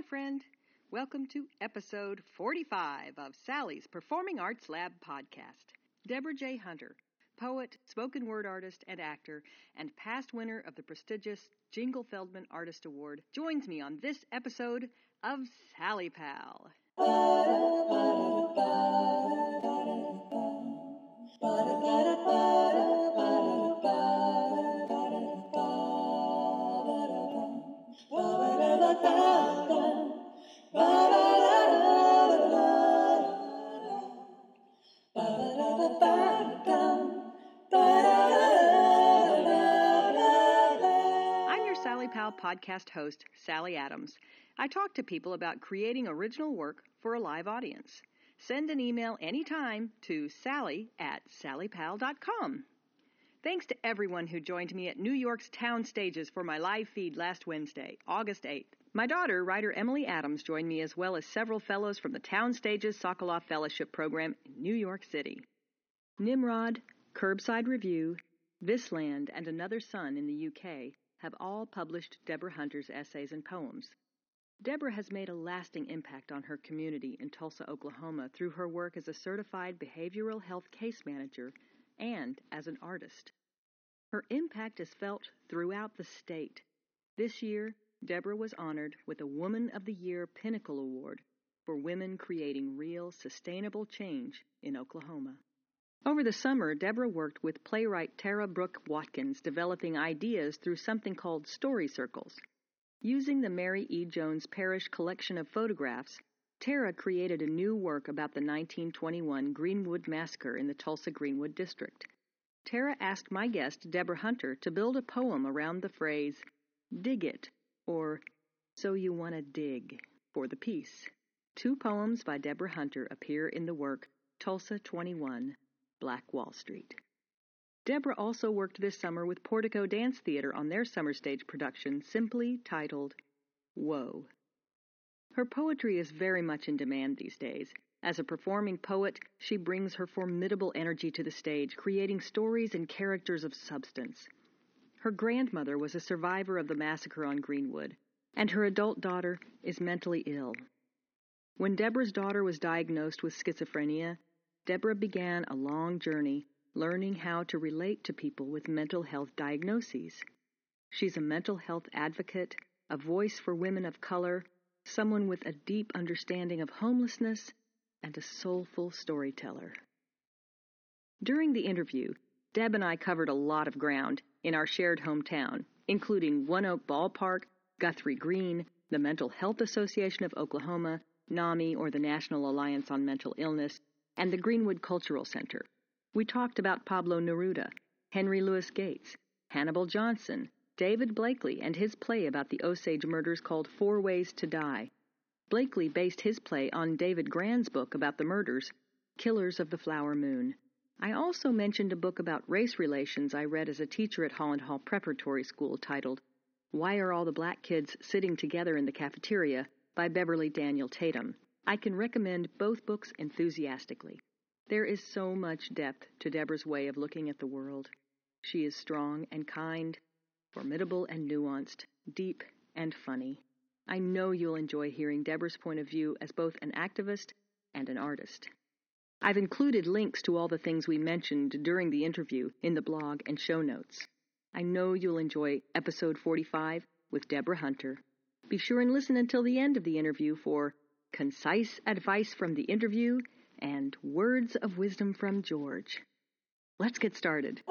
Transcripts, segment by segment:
Hi, friend. Welcome to episode 45 of Sally's Performing Arts Lab podcast. Deborah J. Hunter, poet, spoken word artist, and actor, and past winner of the prestigious Jingle Feldman Artist Award, joins me on this episode of Sally Pal. I'm podcast host, Sally Adams. I talk to people about creating original work for a live audience. Send an email anytime to sally at sallypal.com. Thanks to everyone who joined me at New York's Town Stages for my live feed last Wednesday, August 8th. My daughter, writer Emily Adams, joined me as well as several fellows from the Town Stages Sokoloff Fellowship Program in New York City. Nimrod, Curbside Review, Visland, and Another Sun in the UK have all published Deborah Hunter's essays and poems. Deborah has made a lasting impact on her community in Tulsa, Oklahoma through her work as a certified behavioral health case manager and as an artist. Her impact is felt throughout the state. This year, Deborah was honored with a Woman of the Year Pinnacle Award for women creating real, sustainable change in Oklahoma. Over the summer, Deborah worked with playwright Tara Brooke Watkins developing ideas through something called story circles. Using the Mary E. Jones Parrish collection of photographs, Tara created a new work about the 1921 Greenwood Massacre in the Tulsa Greenwood District. Tara asked my guest, Deborah Hunter, to build a poem around the phrase, dig it, or so you want to dig, for the piece. Two poems by Deborah Hunter appear in the work Tulsa 21, Black Wall Street. Deborah also worked this summer with Portico Dance Theater on their summer stage production simply titled Whoa. Her poetry is very much in demand these days. As a performing poet, she brings her formidable energy to the stage, creating stories and characters of substance. Her grandmother was a survivor of the massacre on Greenwood, and her adult daughter is mentally ill. When Deborah's daughter was diagnosed with schizophrenia, Deborah began a long journey learning how to relate to people with mental health diagnoses. She's a mental health advocate, a voice for women of color, someone with a deep understanding of homelessness, and a soulful storyteller. During the interview, Deb and I covered a lot of ground in our shared hometown, including ONEOK Ballpark, Guthrie Green, the Mental Health Association of Oklahoma, NAMI, or the National Alliance on Mental Illness, and the Greenwood Cultural Center. We talked about Pablo Neruda, Henry Louis Gates, Hannibal Johnson, David Blakely, and his play about the Osage murders called Four Ways to Die. Blakely based his play on David Grann's book about the murders, Killers of the Flower Moon. I also mentioned a book about race relations I read as a teacher at Holland Hall Preparatory School titled Why Are All the Black Kids Sitting Together in the Cafeteria by Beverly Daniel Tatum. I can recommend both books enthusiastically. There is so much depth to Deborah's way of looking at the world. She is strong and kind, formidable and nuanced, deep and funny. I know you'll enjoy hearing Deborah's point of view as both an activist and an artist. I've included links to all the things we mentioned during the interview in the blog and show notes. I know you'll enjoy episode 45 with Deborah Hunter. Be sure and listen until the end of the interview for concise advice from the interview and words of wisdom from George. Let's get started.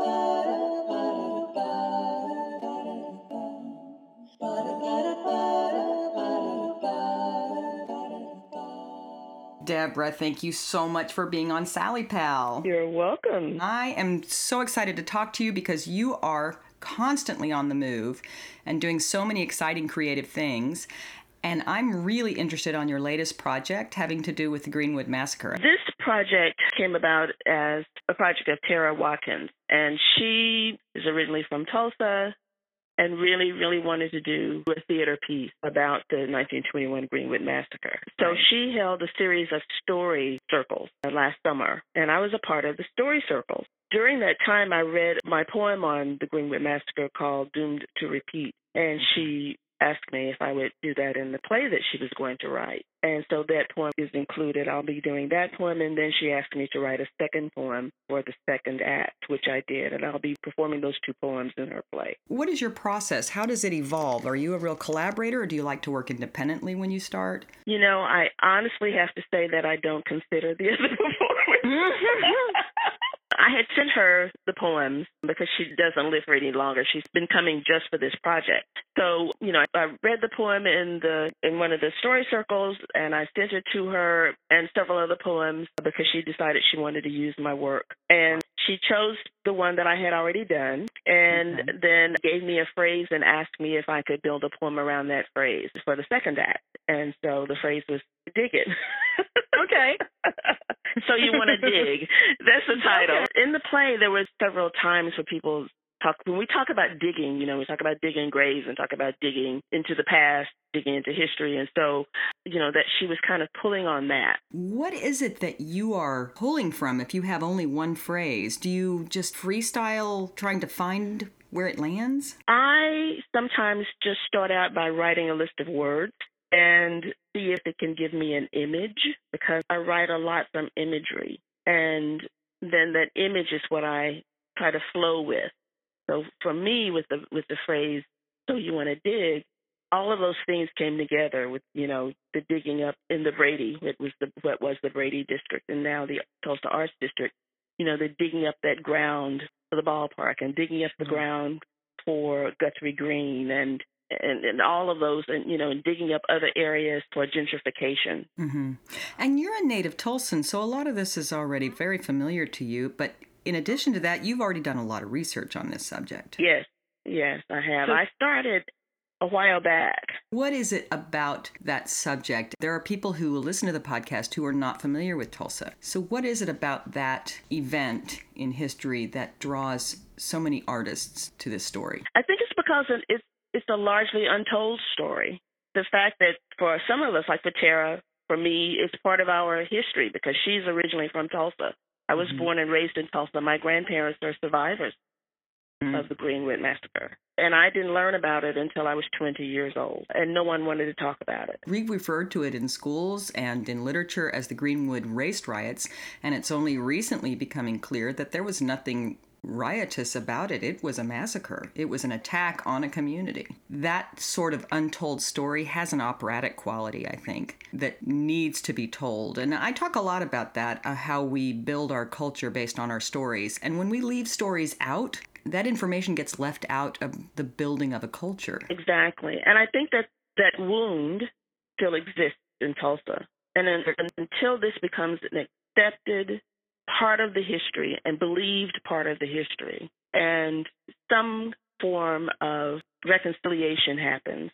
Deborah, thank you so much for being on Sally Pal. You're welcome. I am so excited to talk to you because you are constantly on the move and doing so many exciting creative things. And I'm really interested on your latest project having to do with the Greenwood Massacre. This project came about as a project of Tara Watkins, and she is originally from Tulsa and really, really wanted to do a theater piece about the 1921 Greenwood Massacre. So she held a series of story circles last summer, and I was a part of the story circles. During that time, I read my poem on the Greenwood Massacre called Doomed to Repeat, and she asked me if I would do that in the play that she was going to write. And so that poem is included. I'll be doing that poem, and then she asked me to write a second poem for the second act, which I did, and I'll be performing those two poems in her play. What is your process? How does it evolve? Are you a real collaborator, or do you like to work independently when you start? You know, I honestly have to say that I don't consider the other performers. I had sent her the poems because she doesn't live for any longer. She's been coming just for this project. So, you know, I read the poem in the in one of the story circles and I sent it to her and several other poems because she decided she wanted to use my work. And she chose the one that I had already done and okay. then gave me a phrase and asked me if I could build a poem around that phrase for the second act. And so the phrase was dig it. okay. so you want to dig. That's the title. Okay. In the play, there were several times where people talk when we talk about digging. You know, we talk about digging graves and talk about digging into the past, digging into history, and so you know that she was kind of pulling on that. What is it that you are pulling from? If you have only one phrase, do you just freestyle trying to find where it lands? I sometimes just start out by writing a list of words and see if it can give me an image because I write a lot from imagery. And then that image is what I try to flow with. So for me, with the with the phrase "so you want to dig," all of those things came together with you know the digging up in the Brady, it was the what was the Brady district, and now the Tulsa Arts District. You know, the digging up that ground for the ballpark and digging up the mm-hmm. ground for Guthrie Green and and, and all of those, and you know, and digging up other areas for gentrification. Mm-hmm. And you're a native Tulsan, so a lot of this is already very familiar to you. But in addition to that, you've already done a lot of research on this subject. Yes, yes, I have. So, I started a while back. What is it about that subject? There are people who will listen to the podcast who are not familiar with Tulsa. So, what is it about that event in history that draws so many artists to this story? I think it's because it's it's a largely untold story. The fact that for some of us, like for Tara, for me, it's part of our history because she's originally from Tulsa. I was mm-hmm. born and raised in Tulsa. My grandparents are survivors mm-hmm. of the Greenwood Massacre. And I didn't learn about it until I was 20 years old, and no one wanted to talk about it. We referred to it in schools and in literature as the Greenwood Race Riots, and it's only recently becoming clear that there was nothing riotous about it. It was a massacre, it was an attack on a community. That sort of untold story has an operatic quality, I think, that needs to be told. And I talk a lot about that, uh, how we build our culture based on our stories. And when we leave stories out, that information gets left out of the building of a culture. Exactly. And I think that that wound still exists in Tulsa. And, and until this becomes an accepted part of the history and believed part of the history, and some form of reconciliation happens,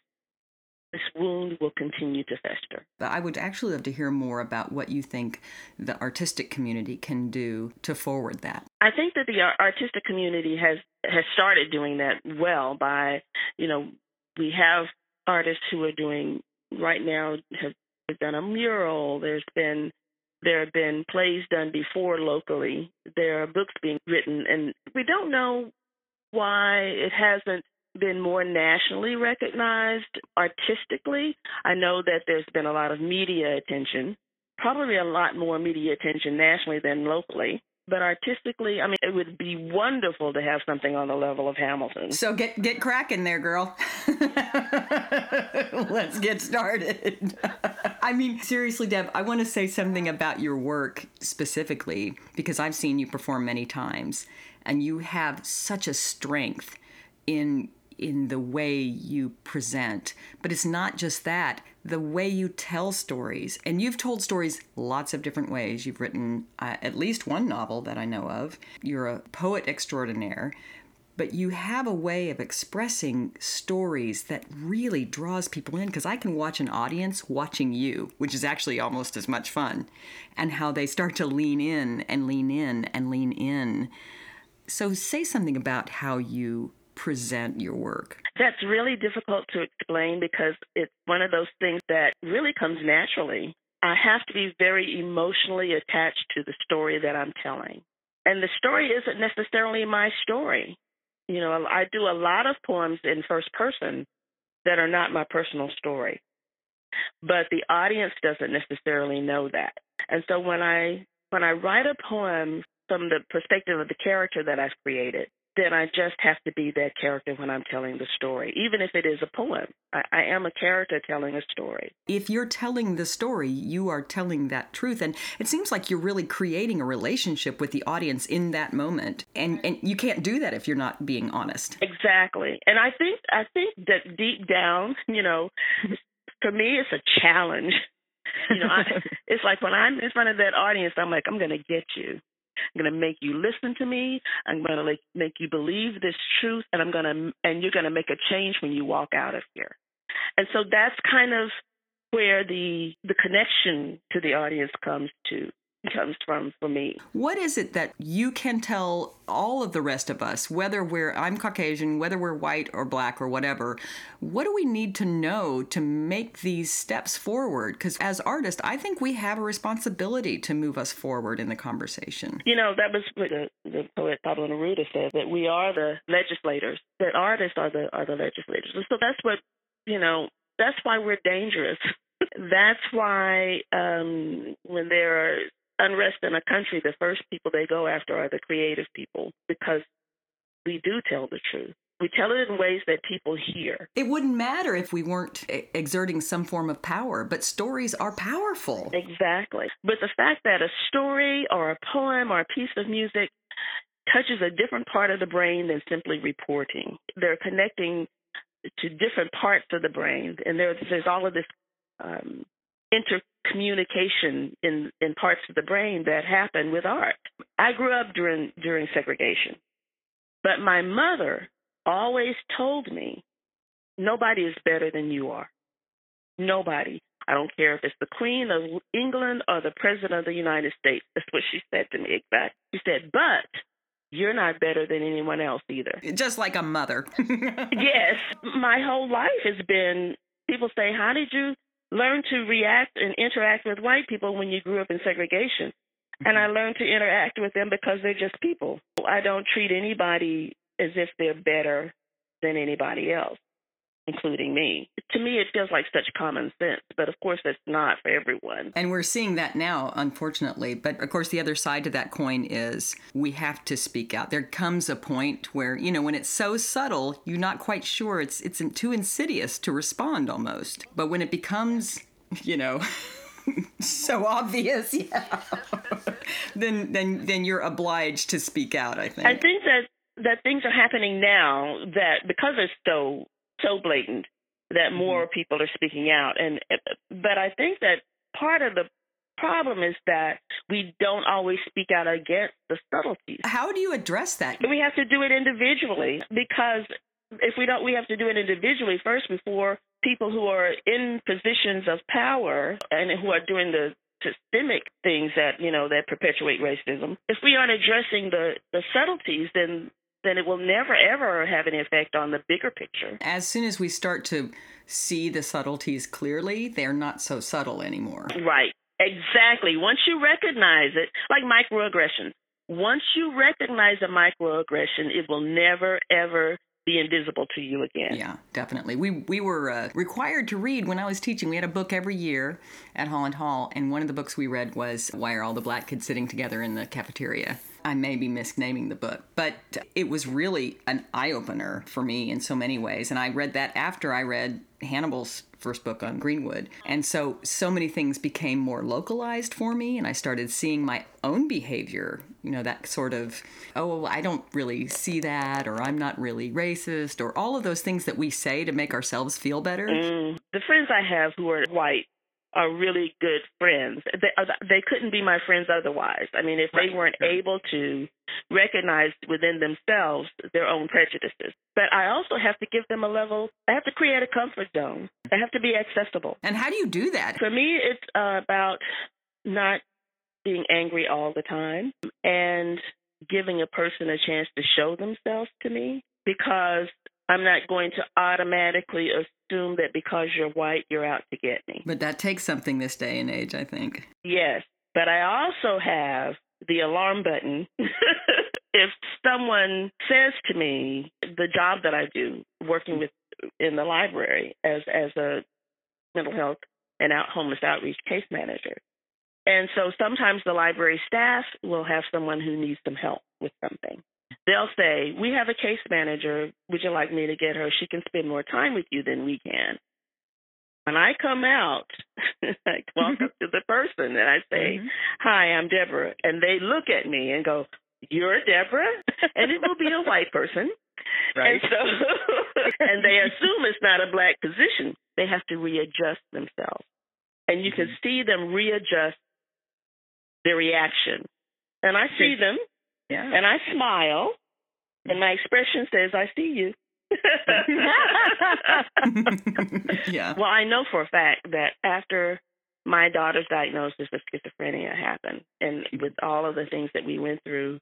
this wound will continue to fester. But I would actually love to hear more about what you think the artistic community can do to forward that. I think that the artistic community has has started doing that well by, you know, we have artists who are doing right now have done a mural. There's been there have been plays done before locally. There are books being written, and we don't know why it hasn't been more nationally recognized artistically. I know that there's been a lot of media attention, probably a lot more media attention nationally than locally. But artistically, I mean, it would be wonderful to have something on the level of Hamilton. So get get cracking there, girl. Let's get started. I mean, seriously, Deb, I want to say something about your work specifically because I've seen you perform many times, and you have such a strength in in the way you present. But it's not just that, the way you tell stories. And you've told stories lots of different ways. You've written uh, at least one novel that I know of. You're a poet extraordinaire. But you have a way of expressing stories that really draws people in because I can watch an audience watching you, which is actually almost as much fun, and how they start to lean in and lean in and lean in. So, say something about how you present your work? That's really difficult to explain because it's one of those things that really comes naturally. I have to be very emotionally attached to the story that I'm telling. And the story isn't necessarily my story. You know, I do a lot of poems in first person, that are not my personal story. But the audience doesn't necessarily know that. And so when I when I write a poem from the perspective of the character that I've created, then I just have to be that character when I'm telling the story, even if it is a poem. I, I, am a character telling a story. If you're telling the story, you are telling that truth. And it seems like you're really creating a relationship with the audience in that moment. And and you can't do that if you're not being honest. Exactly. And I think I think that deep down, you know, for me it's a challenge. You know, I, it's like when I'm in front of that audience, I'm like, I'm gonna get you. I'm going to make you listen to me. I'm going to like, make you believe this truth, and I'm going to and you're going to make a change when you walk out of here. And so that's kind of where the the connection to the audience comes to comes from for me. What is it that you can tell all of the rest of us, whether we're I'm Caucasian, whether we're white or black or whatever, what do we need to know to make these steps forward? Because as artists, I think we have a responsibility to move us forward in the conversation. You know, that was what the, the poet Pablo Neruda said that we are the legislators, that artists are the are the legislators. And so that's what you know. That's why we're dangerous. that's why um, when there are unrest in a country, the first people they go after are the creative people because we do tell the truth. We tell it in ways that people hear. It wouldn't matter if we weren't exerting some form of power, but stories are powerful. Exactly. But the fact that a story or a poem or a piece of music touches a different part of the brain than simply reporting, they're connecting to different parts of the brain, and there's there's all of this um, intercommunication in in parts of the brain that happen with art. I grew up during during segregation, but my mother always told me, nobody is better than you are. Nobody. I don't care if it's the Queen of England or the President of the United States. That's what she said to me exactly. She said, but you're not better than anyone else either. Just like a mother. yes. My whole life has been people say, How did you learn to react and interact with white people when you grew up in segregation. Mm-hmm. And I mm-hmm. learned to interact with them because they're just people. I don't treat anybody as if they're better than anybody else including me. To me, it feels like such common sense, but of course, that's not for everyone. And we're seeing that now, unfortunately. But of course, the other side to that coin is we have to speak out. There comes a point where, you know, when it's so subtle, you're not quite sure it's it's too insidious to respond almost. But when it becomes, you know, so obvious, yeah, then then then you're obliged to speak out. I think. I think that that things are happening now that because it's so so blatant that mm-hmm. more people are speaking out. And but I think that part of the problem is that we don't always speak out against the subtleties. How do you address that? We have to do it individually because if we don't, we have to do it individually first before people who are in positions of power and who are doing the systemic things that you know that perpetuate racism. If we aren't addressing the the subtleties, then then it will never ever have an effect on the bigger picture. As soon as we start to see the subtleties clearly, they're not so subtle anymore. Right. Exactly. Once you recognize it, like microaggressions, once you recognize a microaggression, it will never ever be invisible to you again. Yeah, definitely. We we were uh, required to read when I was teaching. We had a book every year at Holland Hall, and one of the books we read was "Why Are All the Black Kids Sitting Together in the Cafeteria?" I may be misnaming the book, but it was really an eye opener for me in so many ways. And I read that after I read Hannibal's first book on Greenwood. And so, so many things became more localized for me, and I started seeing my own behavior, you know, that sort of, oh, I don't really see that, or I'm not really racist, or all of those things that we say to make ourselves feel better. Mm. The friends I have who are white are really good friends. They, they couldn't be my friends otherwise. I mean, if they weren't able to recognize within themselves their own prejudices. But I also have to give them a level, I have to create a comfort zone. I have to be accessible. And how do you do that? For me, it's uh, about not being angry all the time and giving a person a chance to show themselves to me because I'm not going to automatically assume that because you're white, you're out to get me. But that takes something this day and age, I think. Yes. But I also have the alarm button. if someone says to me, the job that I do, working with in the library as as a mental health and out homeless outreach case manager. And so sometimes the library staff will have someone who needs some help with something. They'll say, We have a case manager. Would you like me to get her? She can spend more time with you than we can. When I come out, I walk up to the person and I say, mm-hmm. Hi, I'm Deborah. And they look at me and go, You're Deborah? and it will be a white person. Right. And so and they assume it's not a black position. They have to readjust themselves. And you can mm-hmm. see them readjust their reaction. And I see them yeah. and I smile and my expression says, I see you. yeah. Well, I know for a fact that after my daughter's diagnosis of schizophrenia happened, and with all of the things that we went through,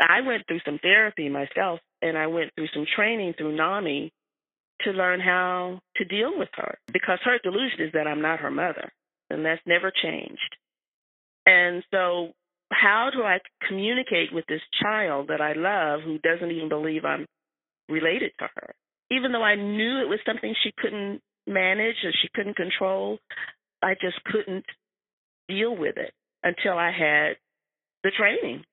I went through some therapy myself, and I went through some training through NAMI to learn how to deal with her because her delusion is that I'm not her mother, and that's never changed. And so, how do I communicate with this child that I love who doesn't even believe I'm related to her? Even though I knew it was something she couldn't manage or she couldn't control, I just couldn't deal with it until I had the training.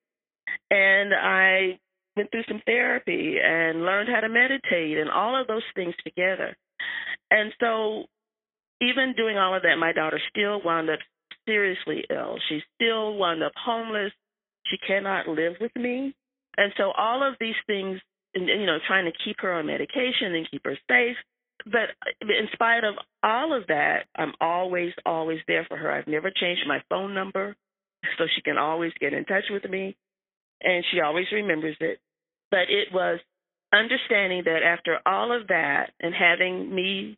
And I went through some therapy and learned how to meditate and all of those things together. And so, even doing all of that, my daughter still wound up seriously ill. She still wound up homeless. She cannot live with me. And so, all of these things, and, you know, trying to keep her on medication and keep her safe. But in spite of all of that, I'm always, always there for her. I've never changed my phone number so she can always get in touch with me and she always remembers it. But it was understanding that after all of that and having me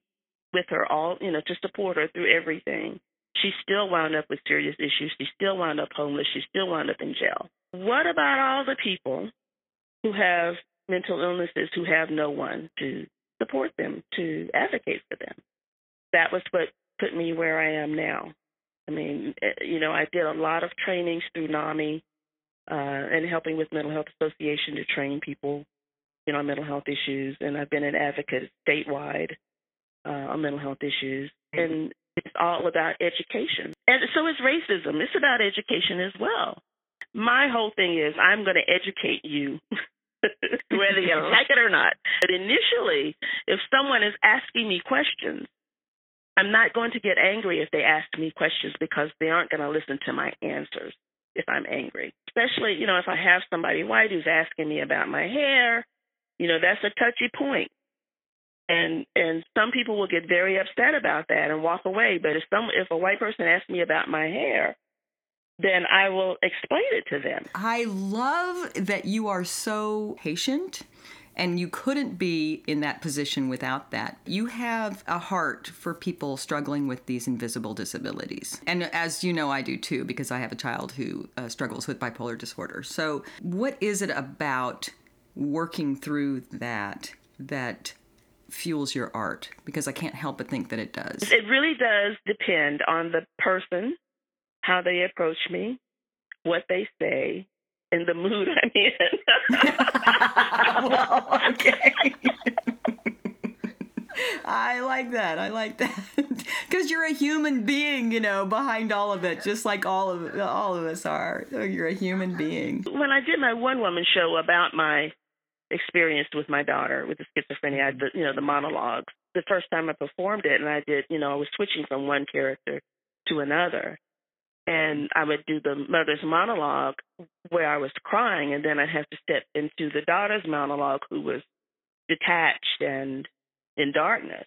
with her all, you know, to support her through everything, she still wound up with serious issues. She still wound up homeless. She still wound up in jail. What about all the people who have mental illnesses who have no one to support them, to advocate for them? That was what put me where I am now. I mean, eh, you know, I did a lot of trainings through NAMI uh, and helping with Mental Health Association to train people, you know, on mental health issues. And I've been an advocate statewide uh, on mental health issues. And it's all about education. And so is racism. It's about education as well. My whole thing is I'm going to educate you. whether you like it or not. But initially, if someone is asking me questions, I'm not going to get angry if they ask me questions because they aren't going to listen to my answers if I'm angry. Especially, you know, if I have somebody white who's asking me about my hair, you know, that's a touchy point. And and some people will get very upset about that and walk away. But if some if a white person asks me about my hair, then I will explain it to them. I love that you are so patient and you couldn't be in that position without that. You have a heart for people struggling with these invisible disabilities. And as you know, I do too, because I have a child who uh, struggles with bipolar disorder. So, what is it about working through that that fuels your art? Because I can't help but think that it does. It really does depend on the person, how they approach me, what they say, and the mood I'm in. well, oh, okay. I like that. I like that because you're a human being, you know, behind all of it, just like all of all of us are. You're a human being. When I did my one woman show about my experience with my daughter with the schizophrenia, I, the, you know, the monologues. The first time I performed it, and I did, you know, I was switching from one character to another, and I would do the mother's monologue where I was crying, and then I'd have to step into the daughter's monologue who was detached and in darkness.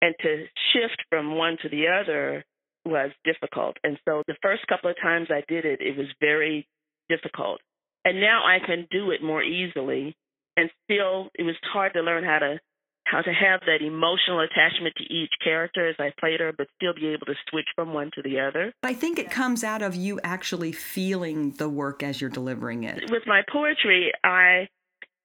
And to shift from one to the other was difficult. And so the first couple of times I did it, it was very difficult. And now I can do it more easily. And still, it was hard to learn how to how to have that emotional attachment to each character as I played her, but still be able to switch from one to the other. I think it comes out of you actually feeling the work as you're delivering it. With my poetry, I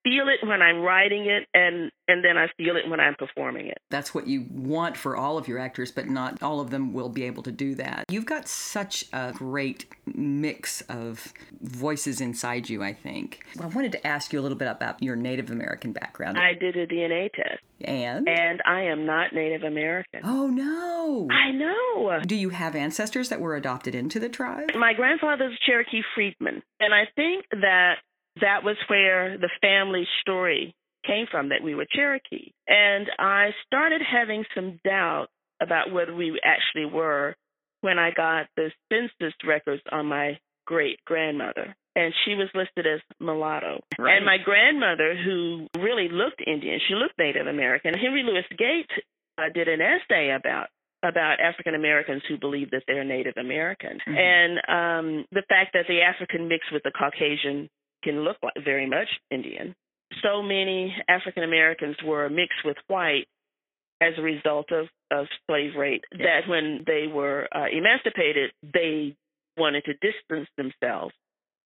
feel it when I'm writing it, and and then I feel it when I'm performing it. That's what you want for all of your actors, but not all of them will be able to do that. You've got such a great mix of voices inside you. I think. I wanted to ask you a little bit about your Native American background. I did a DNA test. And? And I am not Native American. Oh, no. I know. Do you have ancestors that were adopted into the tribe? My grandfather's Cherokee freedman. And I think that that was where the family story came from, that we were Cherokee. And I started having some doubt about whether we actually were when I got the census records on my great grandmother. And she was listed as mulatto. Right. And my grandmother, who really looked Indian, she looked Native American. Henry Louis Gates uh, did an essay about about African Americans who believe that they're Native American, Mhm. and um, the fact that the African mixed with the Caucasian can look like very much Indian. So many African Americans were mixed with white as a result of, of slave rape Yes. that when they were uh, emancipated, they wanted to distance themselves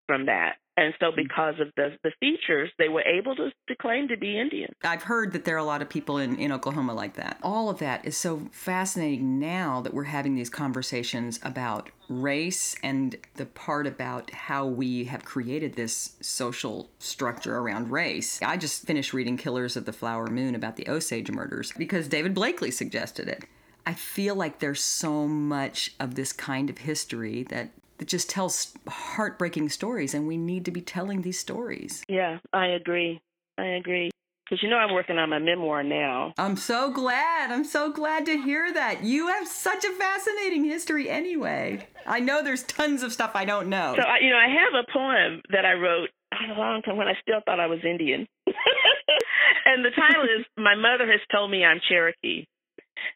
from that. And so, hmm. because of the, the features, they were able to, to claim to be Indian. I've heard that there are a lot of people in, in Oklahoma like that. All of that is so fascinating now that we're having these conversations about race and the part about how we have created this social structure around race. I just finished reading Killers of the Flower Moon about the Osage murders because David Blakely suggested it. I feel like there's so much of this kind of history that, that just tells heartbreaking stories, and we need to be telling these stories. Yeah, I agree. I agree. Because you know, I'm working on my memoir now. I'm so glad. I'm so glad to hear that. You have such a fascinating history anyway. I know there's tons of stuff I don't know. So, I, you know, I have a poem that I wrote a long time when I still thought I was Indian. and the title is My Mother Has Told Me I'm Cherokee.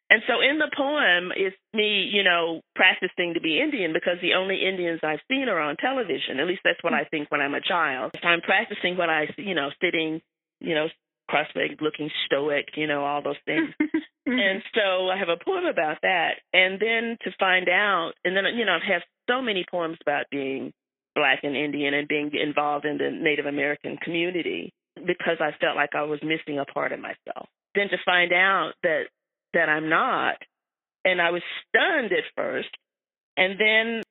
And so in the poem, it's me, you know, practicing to be Indian because the only Indians I've seen are on television. At least that's what mm. I think when I'm a child. So I'm practicing what I, you know, sitting, you know, cross-legged, looking stoic, you know, all those things. Mm-hmm. and so I have a poem about that. And then to find out, and then, you know, I have had so many poems about being Black and Indian and being involved in the Native American community because I felt like I was missing a part of myself. Then to find out that that I'm not, and I was stunned at first, and then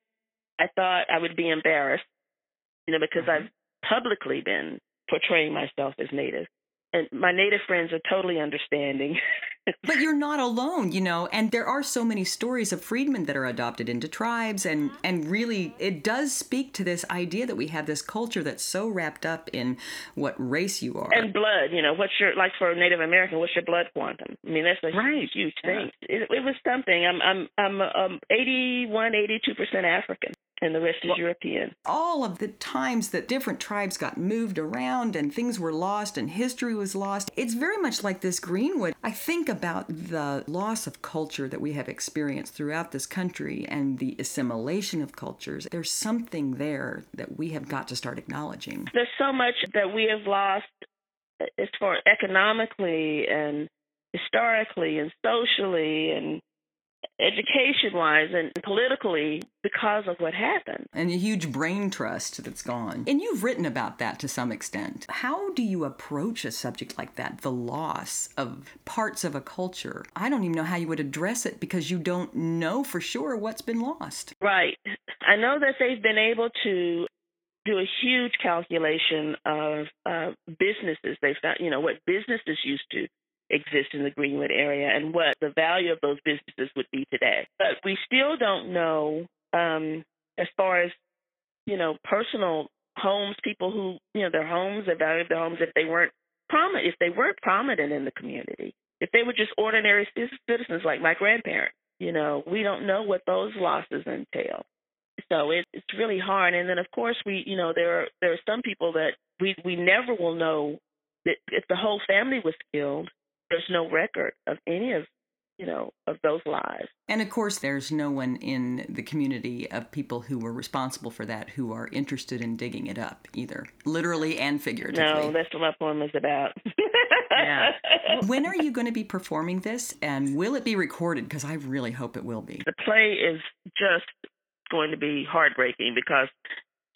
I thought I would be embarrassed, you know, because Mhm. I've publicly been portraying myself as Native, and my Native friends are totally understanding. But you're not alone, you know, and there are so many stories of freedmen that are adopted into tribes and and really it does speak to this idea that we have this culture that's so wrapped up in what race you are. and blood, you know, what's your like for a Native American, what's your blood quantum? I mean, that's a Right. huge, huge Yeah. thing. It, it was something. I'm I'm I'm um 81, 82 percent African, and the rest is Well- European. all of the times that different tribes got moved around and things were lost and history was lost. It's very much like this Greenwood. I think about the loss of culture that we have experienced throughout this country and the assimilation of cultures. There's something there that we have got to start acknowledging. There's so much that we have lost as far economically and historically and socially and education wise and politically because of what happened. And a huge brain trust that's gone. And you've written about that to some extent. How do you approach a subject like that, the loss of parts of a culture? I don't even know how you would address it because you don't know for sure what's been lost. Right. I know that they've been able to do a huge calculation of uh, businesses. They found, you know, what businesses used to exist in the Greenwood area and what the value of those businesses would be today. But we still don't know um, as far as, you know, personal homes, people who, you know, their homes, the value of their homes, if they weren't prominent, if they weren't prominent in the community, if they were just ordinary citizens like my grandparents, you know, we don't know what those losses entail. So it, it's really hard. And then, of course, we, you know, there are there are some people that we we never will know that if the whole family was killed, there's no record of any of, you know, of those lives. And of course, there's no one in the community of people who were responsible for that who are interested in digging it up either, literally and figuratively. No, that's what my poem is about. Yeah. when are you going to be performing this and will it be recorded? Because I really hope it will be. the play is just going to be heartbreaking because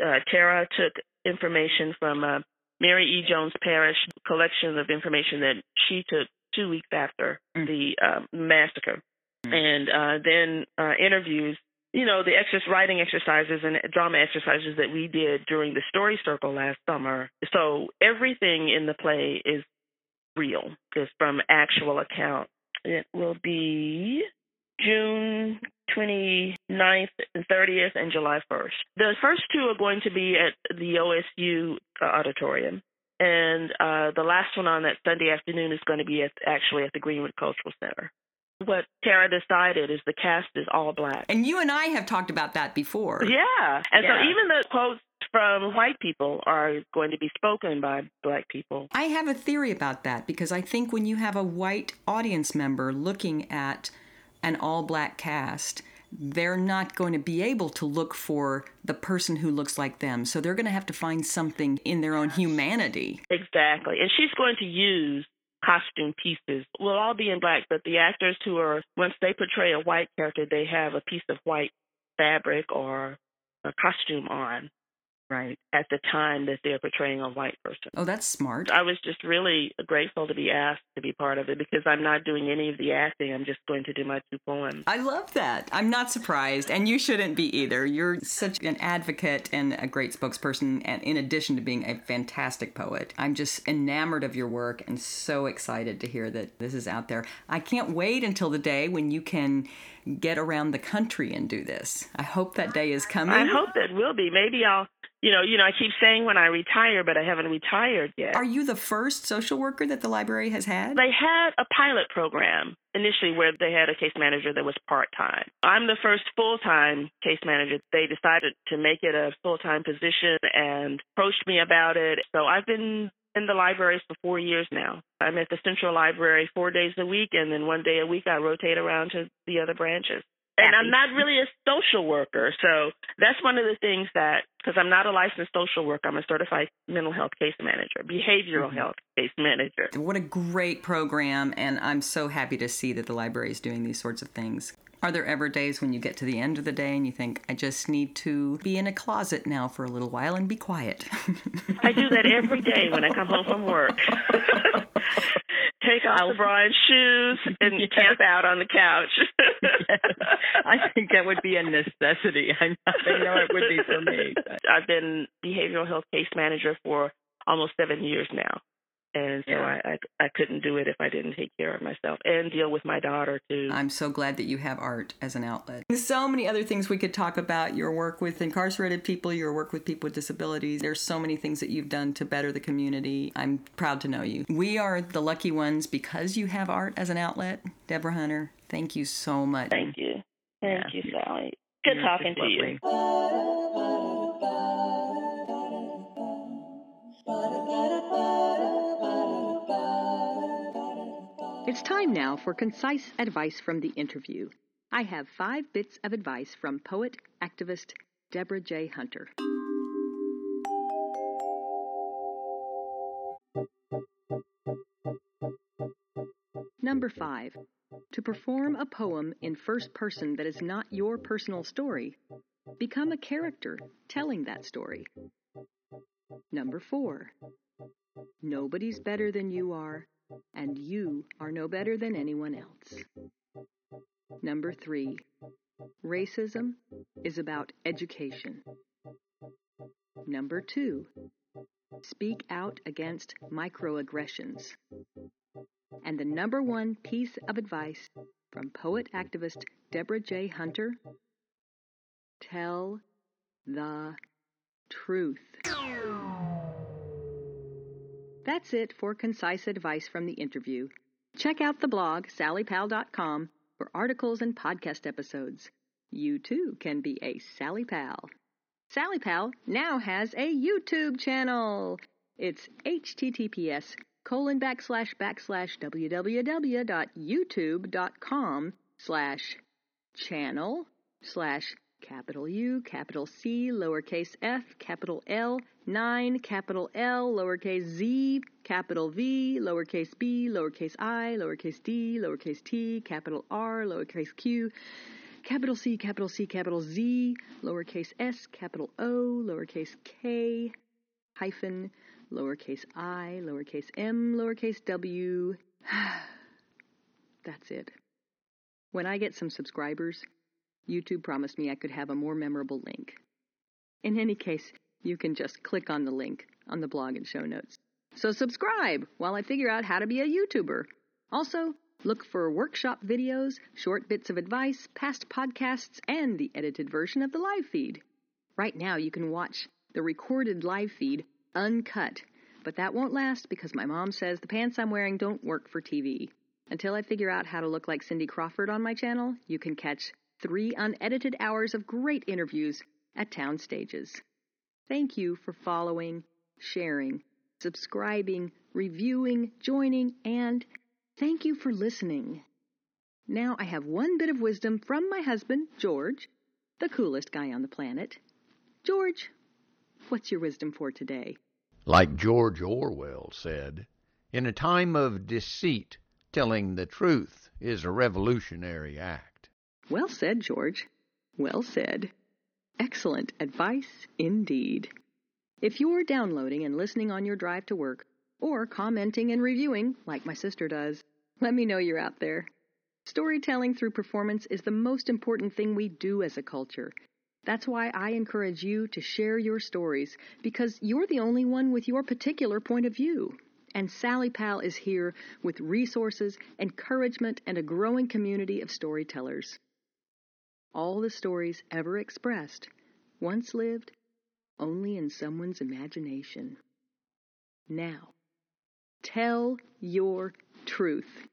uh, Tara took information from a Mary E. Jones Parrish collection of information that she took two weeks after mm. the um, massacre, mm. and uh, then uh, interviews. You know, the exercise, writing exercises and drama exercises that we did during the story circle last summer. So everything in the play is real, is from actual account. It will be June 29th and 30th and July 1st. The first two are going to be at the OSU uh, auditorium. And uh, the last one on that Sunday afternoon is going to be at, actually at the Greenwood Cultural Center. What Tara decided is the cast is all black. And you and I have talked about that before. Yeah. And yeah. so even the quotes from white people are going to be spoken by black people. I have a theory about that because I think when you have a white audience member looking at an all black cast, they're not going to be able to look for the person who looks like them. So they're going to have to find something in their own humanity. Exactly. And she's going to use costume pieces. We'll all be in black, but the actors who are, once they portray a white character, they have a piece of white fabric or a costume on right at the time that they're portraying a white person. Oh, that's smart. I was just really grateful to be asked to be part of it because I'm not doing any of the acting. I'm just going to do my two poems. I love that. I'm not surprised, and you shouldn't be either. You're such an advocate and a great spokesperson, and in addition to being a fantastic poet, I'm just enamored of your work and so excited to hear that this is out there. I can't wait until the day when you can get around the country and do this. I hope that day is coming. I hope that will be. Maybe I'll you know, you know, I keep saying when I retire, but I haven't retired yet. Are you the first social worker that the library has had? They had a pilot program initially where they had a case manager that was part time. I'm the first full time case manager. They decided to make it a full time position and approached me about it. So I've been in the libraries for four years now. I'm at the central library four days a week, and then one day a week I rotate around to the other branches and I'm not really a social worker. So that's one of the things that, because I'm not a licensed social worker, I'm a certified mental health case manager, behavioral mm-hmm. health case manager. What a great program, and I'm so happy to see that the library is doing these sorts of things. Are there ever days when you get to the end of the day and you think, I just need to be in a closet now for a little while and be quiet? I do that every day when I come home from work. take off Brian's shoes and yes. camp out on the couch. yes. I think that would be a necessity. I know it would be for me. I've been behavioral health case manager for almost seven years now and so yeah. I, I, I couldn't do it if I didn't take care of myself and deal with my daughter too. I'm so glad that you have art as an outlet. There's so many other things we could talk about. Your work with incarcerated people, your work with people with disabilities. There's so many things that you've done to better the community. I'm proud to know you. We are the lucky ones because you have art as an outlet. Deborah Hunter, thank you so much. Thank you. Thank yeah. you, Sally. Good You're talking to you. It's time now for concise advice from the interview. I have five bits of advice from poet activist Deborah J. Hunter. Number five, to perform a poem in first person that is not your personal story, become a character telling that story. Number four, nobody's better than you are and you are no better than anyone else. Number three, racism is about education. Number two, speak out against microaggressions. And the number one piece of advice from poet activist Deborah J. Hunter tell the truth. That's it for concise advice from the interview. Check out the blog, sallypal.com, for articles and podcast episodes. You too can be a Sally Pal. Sally Pal now has a YouTube channel. It's https colon backslash backslash www.youtube.com slash channel slash capital U, capital C, lowercase f, capital L, 9, capital L, lowercase z, capital V, lowercase b, lowercase i, lowercase d, lowercase t, capital R, lowercase q, capital C, capital C, capital Z, lowercase s, capital O, lowercase k, hyphen, lowercase i, lowercase m, lowercase w. That's it. When I get some subscribers, YouTube promised me I could have a more memorable link. In any case, you can just click on the link on the blog and show notes. So subscribe while I figure out how to be a YouTuber. Also, look for workshop videos, short bits of advice, past podcasts, and the edited version of the live feed. Right now, you can watch the recorded live feed uncut, but that won't last because my mom says the pants I'm wearing don't work for TV. Until I figure out how to look like Cindy Crawford on my channel, you can catch three unedited hours of great interviews at town stages. Thank you for following, sharing, subscribing, reviewing, joining, and thank you for listening. Now I have one bit of wisdom from my husband, George, the coolest guy on the planet. George, what's your wisdom for today? Like George Orwell said, in a time of deceit, telling the truth is a revolutionary act. Well said, George. Well said. Excellent advice indeed. If you're downloading and listening on your drive to work, or commenting and reviewing, like my sister does, let me know you're out there. Storytelling through performance is the most important thing we do as a culture. That's why I encourage you to share your stories, because you're the only one with your particular point of view. And Sally Pal is here with resources, encouragement, and a growing community of storytellers. All the stories ever expressed once lived only in someone's imagination. Now, tell your truth.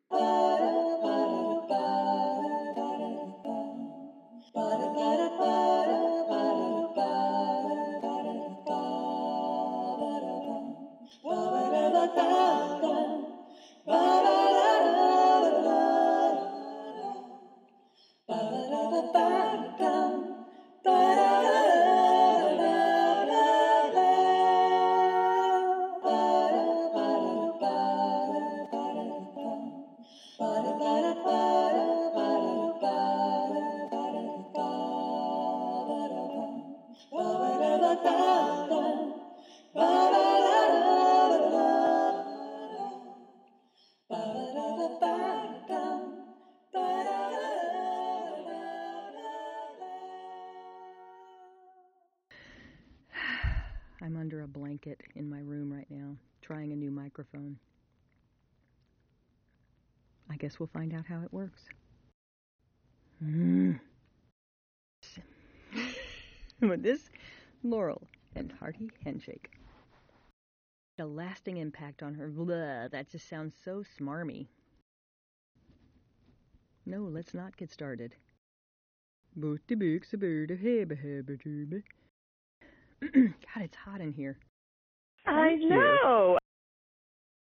Guess we'll find out how it works. Mm. With this Laurel and hearty handshake. A lasting impact on her. Blah, that just sounds so smarmy. No, let's not get started. God, it's hot in here. I know.